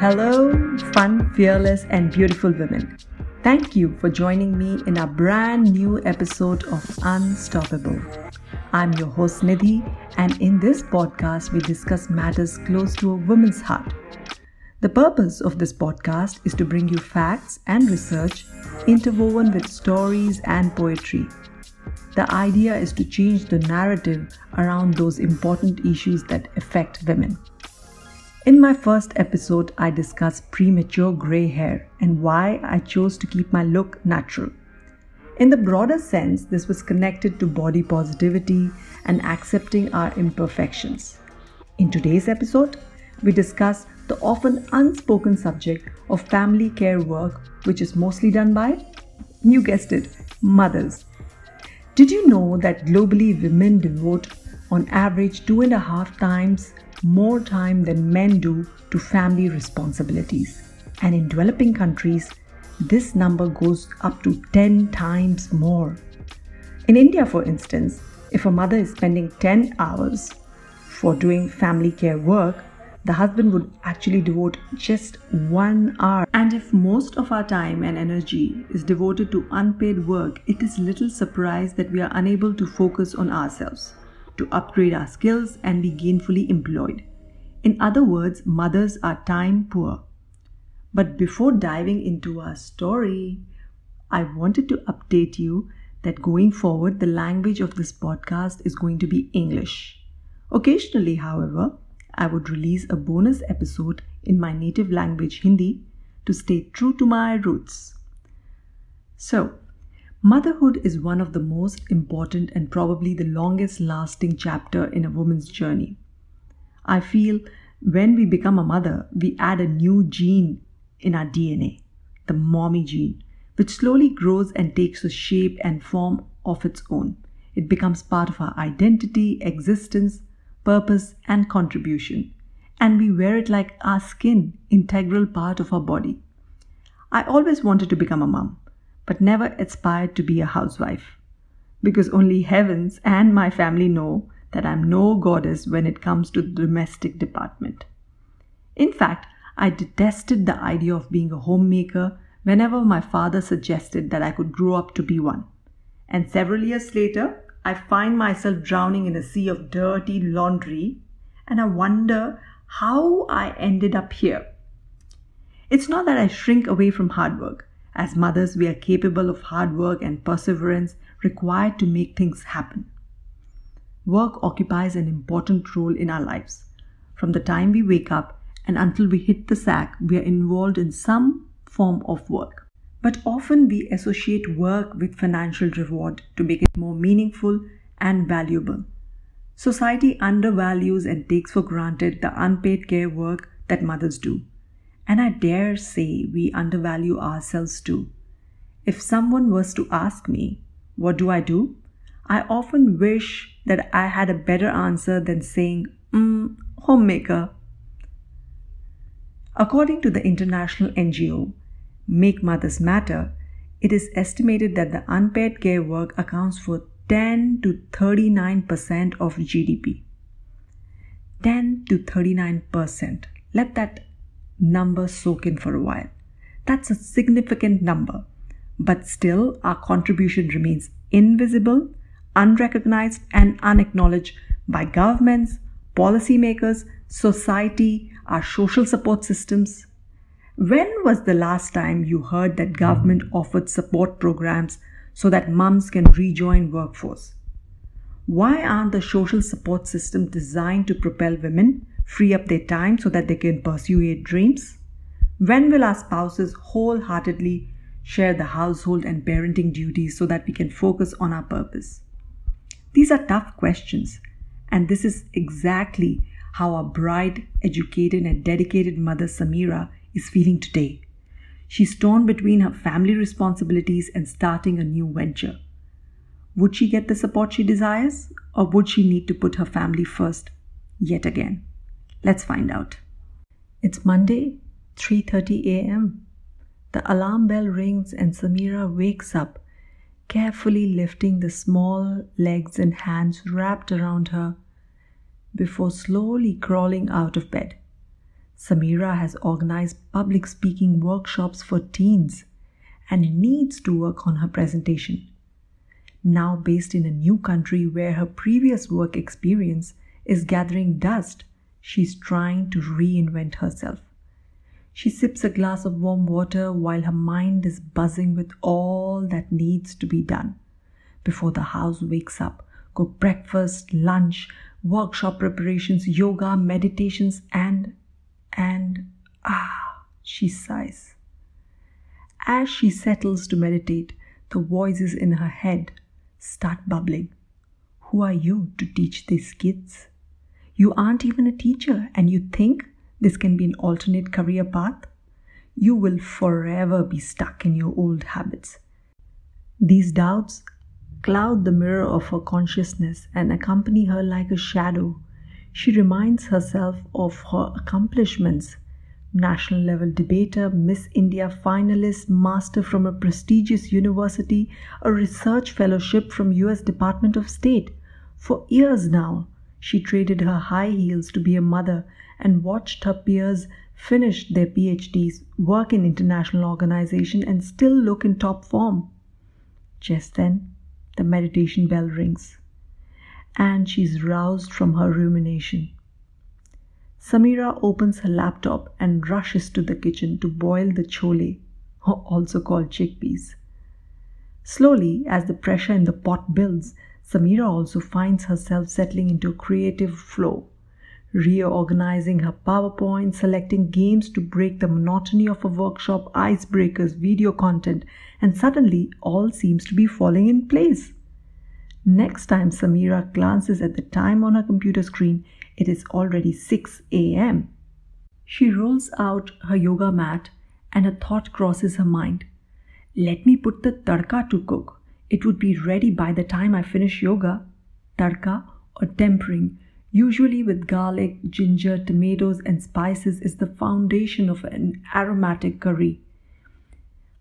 Hello, fun, fearless, and beautiful women. Thank you for joining me in a brand new episode of Unstoppable. I'm your host Nidhi, and in this podcast, we discuss matters close to a woman's heart. The purpose of this podcast is to bring you facts and research interwoven with stories and poetry. The idea is to change the narrative around those important issues that affect women. In my first episode, I discussed premature grey hair and why I chose to keep my look natural. In the broader sense, this was connected to body positivity and accepting our imperfections. In today's episode, we discuss the often unspoken subject of family care work, which is mostly done by, you guessed it, mothers. Did you know that globally women devote on average two and a half times more time than men do to family responsibilities. And in developing countries, this number goes up to 10 times more. In India, for instance, if a mother is spending 10 hours for doing family care work, the husband would actually devote just one hour. And if most of our time and energy is devoted to unpaid work, it is little surprise that we are unable to focus on ourselves to upgrade our skills and be gainfully employed. In other words, mothers are time poor. But before diving into our story, I wanted to update you that going forward, the language of this podcast is going to be English. Occasionally, however, I would release a bonus episode in my native language Hindi to stay true to my roots. So, Motherhood is one of the most important and probably the longest lasting chapter in a woman's journey. I feel when we become a mother, we add a new gene in our DNA, the mommy gene, which slowly grows and takes a shape and form of its own. It becomes part of our identity, existence, purpose, and contribution. And we wear it like our skin, integral part of our body. I always wanted to become a mom but never aspired to be a housewife. Because only heavens and my family know that I'm no goddess when it comes to the domestic department. In fact, I detested the idea of being a homemaker whenever my father suggested that I could grow up to be one. And several years later, I find myself drowning in a sea of dirty laundry and I wonder how I ended up here. It's not that I shrink away from hard work. As mothers, we are capable of hard work and perseverance required to make things happen. Work occupies an important role in our lives. From the time we wake up and until we hit the sack, we are involved in some form of work. But often we associate work with financial reward to make it more meaningful and valuable. Society undervalues and takes for granted the unpaid care work that mothers do. And I dare say we undervalue ourselves too. If someone was to ask me, What do I do? I often wish that I had a better answer than saying, mm, homemaker. According to the international NGO, Make Mothers Matter, it is estimated that the unpaid care work accounts for 10 to 39% of GDP. 10 to 39%. Let that number soak in for a while. That's a significant number, but still our contribution remains invisible, unrecognized, and unacknowledged by governments, policymakers, society, our social support systems. When was the last time you heard that government offered support programs so that mums can rejoin workforce? Why aren't the social support system designed to propel women free up their time so that they can pursue their dreams? When will our spouses wholeheartedly share the household and parenting duties so that we can focus on our purpose? These are tough questions, and this is exactly how our bright, educated, and dedicated mother Samira is feeling today. She's torn between her family responsibilities and starting a new venture. Would she get the support she desires, or would she need to put her family first yet again? Let's find out. It's Monday, 3:30 a.m. The alarm bell rings and Samira wakes up, carefully lifting the small legs and hands wrapped around her before slowly crawling out of bed. Samira has organized public speaking workshops for teens and needs to work on her presentation. Now based in a new country where her previous work experience is gathering dust, she's trying to reinvent herself. She sips a glass of warm water while her mind is buzzing with all that needs to be done. Before the house wakes up, cook breakfast, lunch, workshop preparations, yoga, meditations, and and ah, she sighs. As she settles to meditate, the voices in her head start bubbling. Who are you to teach these kids? You aren't even a teacher, and you think this can be an alternate career path? You will forever be stuck in your old habits. These doubts cloud the mirror of her consciousness and accompany her like a shadow she reminds herself of her accomplishments national level debater, Miss India finalist, master from a prestigious university, a research fellowship from US Department of State. For years now, she traded her high heels to be a mother and watched her peers finish their PhDs, work in international organization and still look in top form. Just then, the meditation bell rings and she's roused from her rumination. Samira opens her laptop and rushes to the kitchen to boil the chole, also called chickpeas. Slowly, as the pressure in the pot builds, Samira also finds herself settling into a creative flow, reorganizing her PowerPoint, selecting games to break the monotony of a workshop, icebreakers, video content, and suddenly all seems to be falling in place. Next time Samira glances at the time on her computer screen, it is already 6 a.m. She rolls out her yoga mat and a thought crosses her mind. Let me put the tadka to cook. It would be ready by the time I finish yoga. Tadka or tempering, usually with garlic, ginger, tomatoes, and spices, is the foundation of an aromatic curry.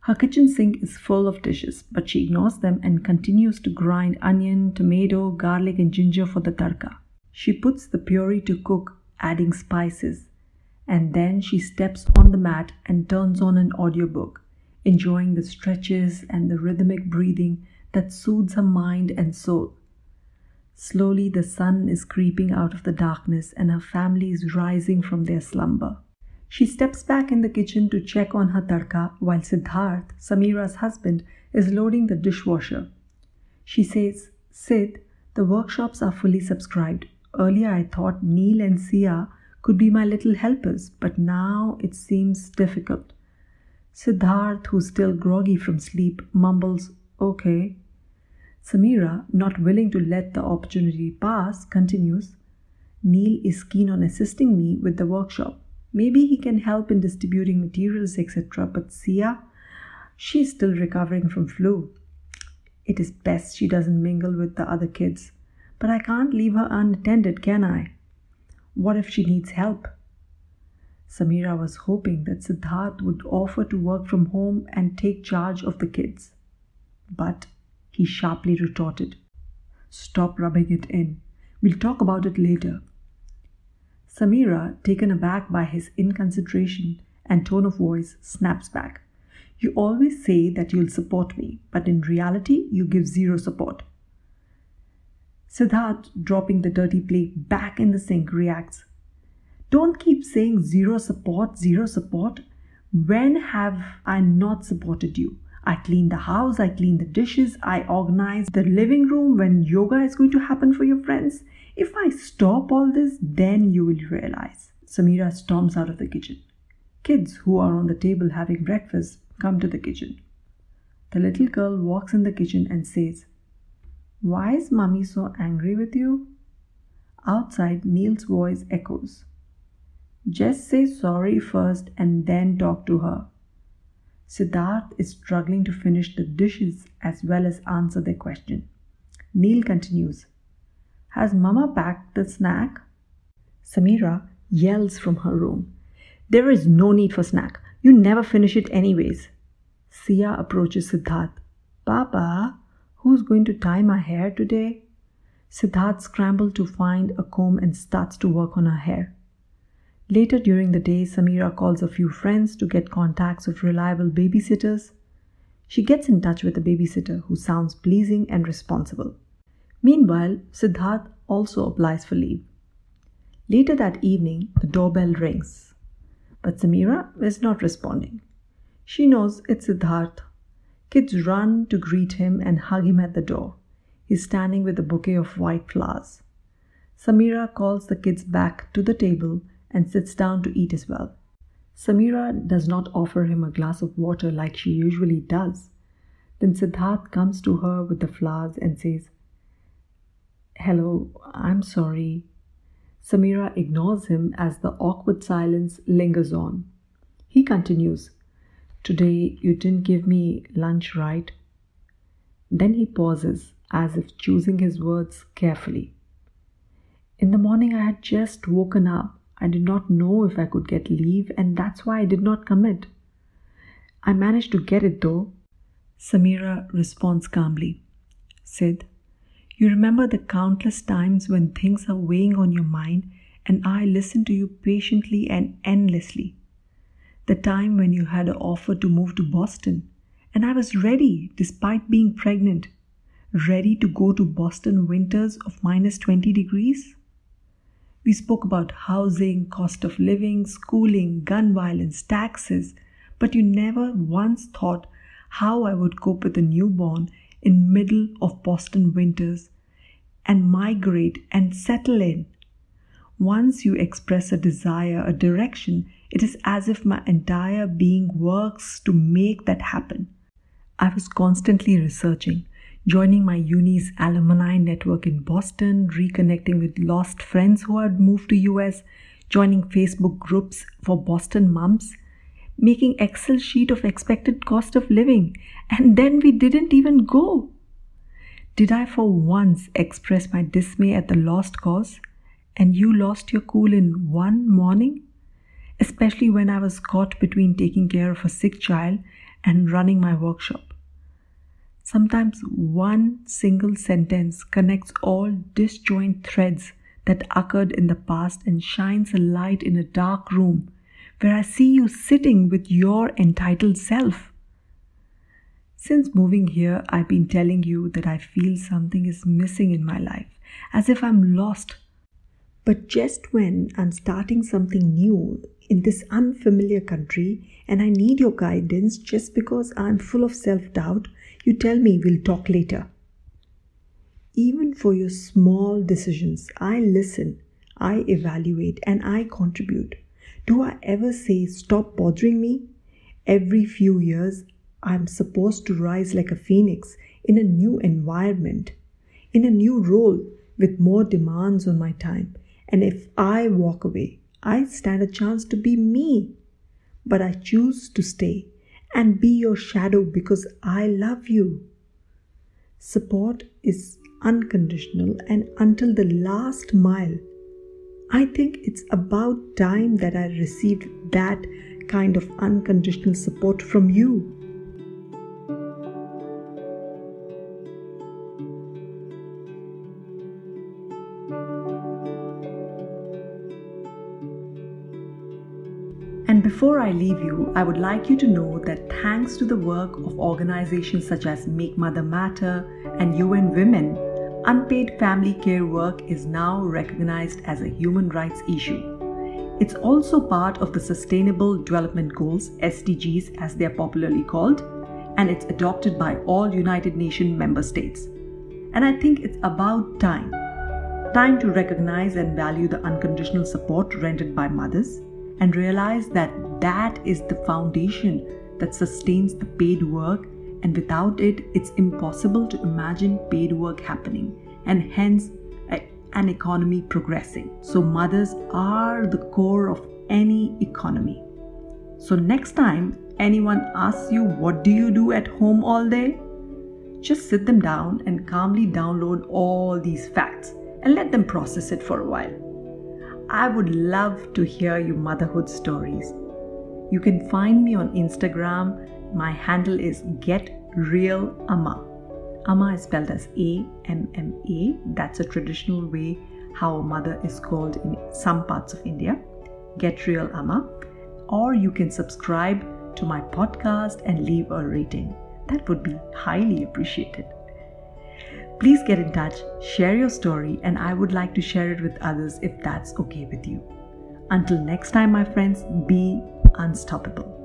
Her kitchen sink is full of dishes, but she ignores them and continues to grind onion, tomato, garlic, and ginger for the tadka. She puts the puree to cook, adding spices, and then she steps on the mat and turns on an audiobook, enjoying the stretches and the rhythmic breathing that soothes her mind and soul. Slowly, the sun is creeping out of the darkness, and her family is rising from their slumber. She steps back in the kitchen to check on her tadka while Siddharth, Samira's husband, is loading the dishwasher. She says, Sid, the workshops are fully subscribed. Earlier I thought Neil and Sia could be my little helpers, but now it seems difficult. Siddharth, who's still groggy from sleep, mumbles, Okay. Samira, not willing to let the opportunity pass, continues, Neil is keen on assisting me with the workshop. Maybe he can help in distributing materials, etc. But Sia, she's still recovering from flu. It is best she doesn't mingle with the other kids. But I can't leave her unattended, can I? What if she needs help? Samira was hoping that Siddharth would offer to work from home and take charge of the kids. But he sharply retorted, Stop rubbing it in. We'll talk about it later. Samira, taken aback by his inconsideration and tone of voice, snaps back. You always say that you'll support me, but in reality, you give zero support. Siddharth, dropping the dirty plate back in the sink, reacts. Don't keep saying zero support, zero support. When have I not supported you? I clean the house, I clean the dishes, I organize the living room when yoga is going to happen for your friends. If I stop all this, then you will realize. Samira storms out of the kitchen. Kids who are on the table having breakfast come to the kitchen. The little girl walks in the kitchen and says, Why is mommy so angry with you? Outside, Neil's voice echoes. Just say sorry first and then talk to her. Siddharth is struggling to finish the dishes as well as answer their question. Neil continues, has Mama packed the snack? Samira yells from her room. There is no need for snack. You never finish it anyways. Sia approaches Siddharth. Papa, who's going to tie my hair today? Siddharth scrambles to find a comb and starts to work on her hair. Later during the day, Samira calls a few friends to get contacts of reliable babysitters. She gets in touch with a babysitter who sounds pleasing and responsible. Meanwhile, Siddharth also applies for leave. Later that evening, the doorbell rings, but Samira is not responding. She knows it's Siddharth. Kids run to greet him and hug him at the door. He's standing with a bouquet of white flowers. Samira calls the kids back to the table and sits down to eat as well. Samira does not offer him a glass of water like she usually does. Then Siddharth comes to her with the flowers and says, Hello, I'm sorry. Samira ignores him as the awkward silence lingers on. He continues, Today you didn't give me lunch, right? Then he pauses, as if choosing his words carefully. In the morning, I had just woken up I did not know if I could get leave, and that's why I did not commit. I managed to get it though. Samira responds calmly. Sid, you remember the countless times when things are weighing on your mind and I listened to you patiently and endlessly. The time when you had an offer to move to Boston, and I was ready despite being pregnant, ready to go to Boston winters of minus 20 degrees. We spoke about housing, cost of living, schooling, gun violence, taxes, but you never once thought how I would cope with a newborn in middle of Boston winters and migrate and settle in. Once you express a desire, a direction, it is as if my entire being works to make that happen. I was constantly researching, joining my uni's alumni network in Boston, reconnecting with lost friends who had moved to US, joining Facebook groups for Boston mums, making Excel sheet of expected cost of living, and then we didn't even go. Did I for once express my dismay at the lost cause? And you lost your cool in one morning? Especially when I was caught between taking care of a sick child and running my workshop. Sometimes one single sentence connects all disjoint threads that occurred in the past and shines a light in a dark room where I see you sitting with your entitled self. Since moving here, I've been telling you that I feel something is missing in my life, as if I'm lost. But just when I'm starting something new in this unfamiliar country and I need your guidance just because I'm full of self doubt, you tell me we'll talk later. Even for your small decisions, I listen, I evaluate, and I contribute. Do I ever say, stop bothering me? Every few years, I'm supposed to rise like a phoenix in a new environment, in a new role with more demands on my time. And if I walk away, I stand a chance to be me. But I choose to stay and be your shadow because I love you. Support is unconditional and until the last mile. I think it's about time that I received that kind of unconditional support from you. Before I leave you, I would like you to know that thanks to the work of organizations such as Make Mother Matter and UN Women, unpaid family care work is now recognized as a human rights issue. It's also part of the Sustainable Development Goals, SDGs as they are popularly called, and it's adopted by all United Nations member states. And I think it's about time. Time to recognize and value the unconditional support rendered by mothers and realize that that is the foundation that sustains the paid work, and without it, it's impossible to imagine paid work happening and hence an economy progressing. So, mothers are the core of any economy. So, next time anyone asks you, What do you do at home all day? Just sit them down and calmly download all these facts and let them process it for a while. I would love to hear your motherhood stories. You can find me on Instagram. My handle is GetRealAmma. Amma is spelled as A M M A. That's a traditional way how a mother is called in some parts of India. Get Real Amma, or you can subscribe to my podcast and leave a rating. That would be highly appreciated. Please get in touch, share your story, and I would like to share it with others if that's okay with you. Until next time, my friends, be unstoppable.